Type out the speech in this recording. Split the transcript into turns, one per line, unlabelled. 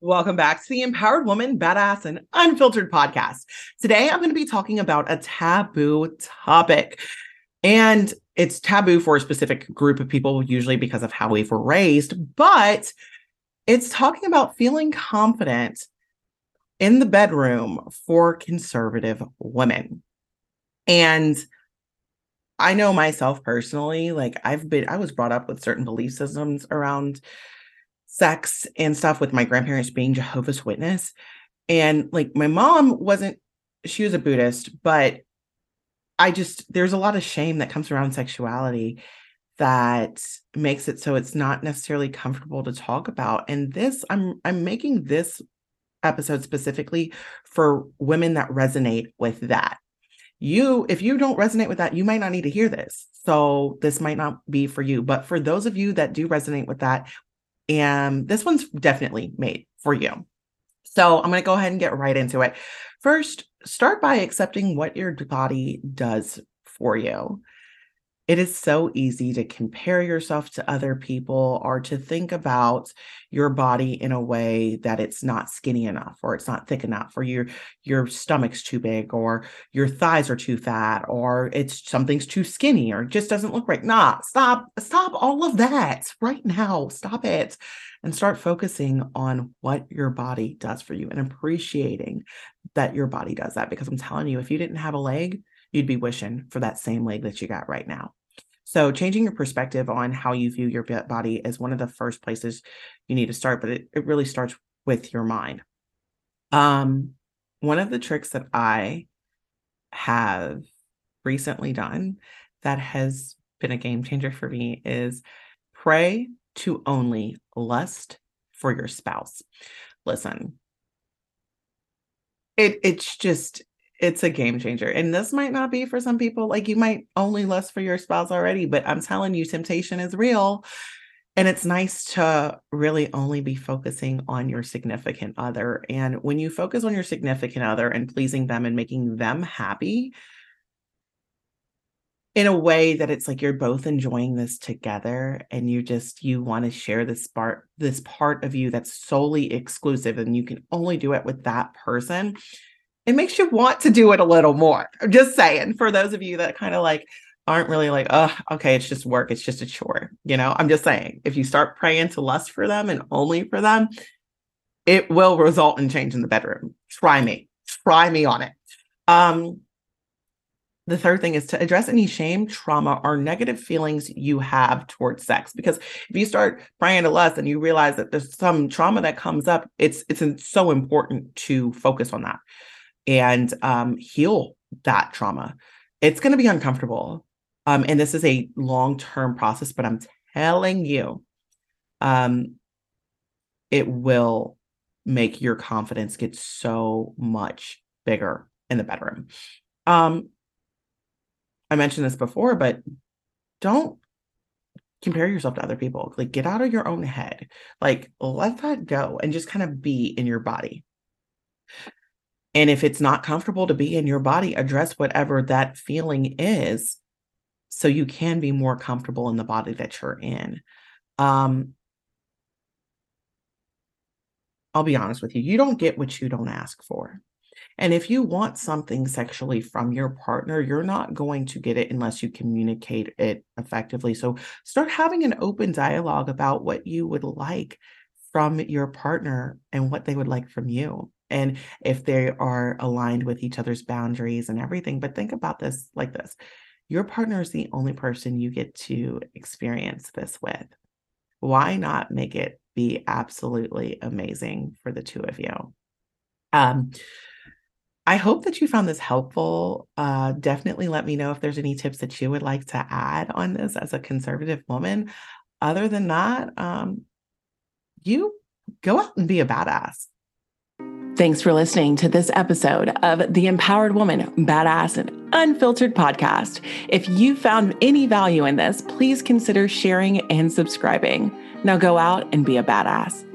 Welcome back to the Empowered Woman, Badass, and Unfiltered podcast. Today, I'm going to be talking about a taboo topic. And it's taboo for a specific group of people, usually because of how we were raised, but it's talking about feeling confident in the bedroom for conservative women. And I know myself personally, like I've been, I was brought up with certain belief systems around sex and stuff with my grandparents being Jehovah's Witness. And like my mom wasn't, she was a Buddhist, but I just, there's a lot of shame that comes around sexuality that makes it so it's not necessarily comfortable to talk about. And this, I'm, I'm making this episode specifically for women that resonate with that. You, if you don't resonate with that, you might not need to hear this. So this might not be for you. But for those of you that do resonate with that, and this one's definitely made for you. So I'm going to go ahead and get right into it. First, start by accepting what your body does for you. It is so easy to compare yourself to other people or to think about your body in a way that it's not skinny enough or it's not thick enough or your your stomach's too big or your thighs are too fat or it's something's too skinny or just doesn't look right. Nah, stop stop all of that right now. Stop it and start focusing on what your body does for you and appreciating that your body does that because I'm telling you if you didn't have a leg, you'd be wishing for that same leg that you got right now. So, changing your perspective on how you view your body is one of the first places you need to start, but it, it really starts with your mind. Um, one of the tricks that I have recently done that has been a game changer for me is pray to only lust for your spouse. Listen, it it's just it's a game changer. And this might not be for some people. Like you might only lust for your spouse already, but I'm telling you, temptation is real. And it's nice to really only be focusing on your significant other. And when you focus on your significant other and pleasing them and making them happy in a way that it's like you're both enjoying this together and you just you want to share this part this part of you that's solely exclusive and you can only do it with that person it makes you want to do it a little more. I'm just saying, for those of you that kind of like aren't really like, oh, okay, it's just work, it's just a chore. You know, I'm just saying, if you start praying to lust for them and only for them, it will result in change in the bedroom. Try me, try me on it. Um, the third thing is to address any shame, trauma, or negative feelings you have towards sex. Because if you start praying to lust and you realize that there's some trauma that comes up, it's it's so important to focus on that and um, heal that trauma. It's going to be uncomfortable. Um, and this is a long term process, but I'm telling you, um, it will make your confidence get so much bigger in the bedroom. Um, I mentioned this before, but don't compare yourself to other people. Like, get out of your own head. Like, let that go and just kind of be in your body. And if it's not comfortable to be in your body, address whatever that feeling is so you can be more comfortable in the body that you're in. Um, I'll be honest with you, you don't get what you don't ask for. And if you want something sexually from your partner, you're not going to get it unless you communicate it effectively. So start having an open dialogue about what you would like from your partner and what they would like from you and if they are aligned with each other's boundaries and everything. But think about this like this your partner is the only person you get to experience this with. Why not make it be absolutely amazing for the two of you? Um, I hope that you found this helpful. Uh, definitely let me know if there's any tips that you would like to add on this as a conservative woman. Other than that, um, you go out and be a badass.
Thanks for listening to this episode of the Empowered Woman, Badass, and Unfiltered podcast. If you found any value in this, please consider sharing and subscribing. Now go out and be a badass.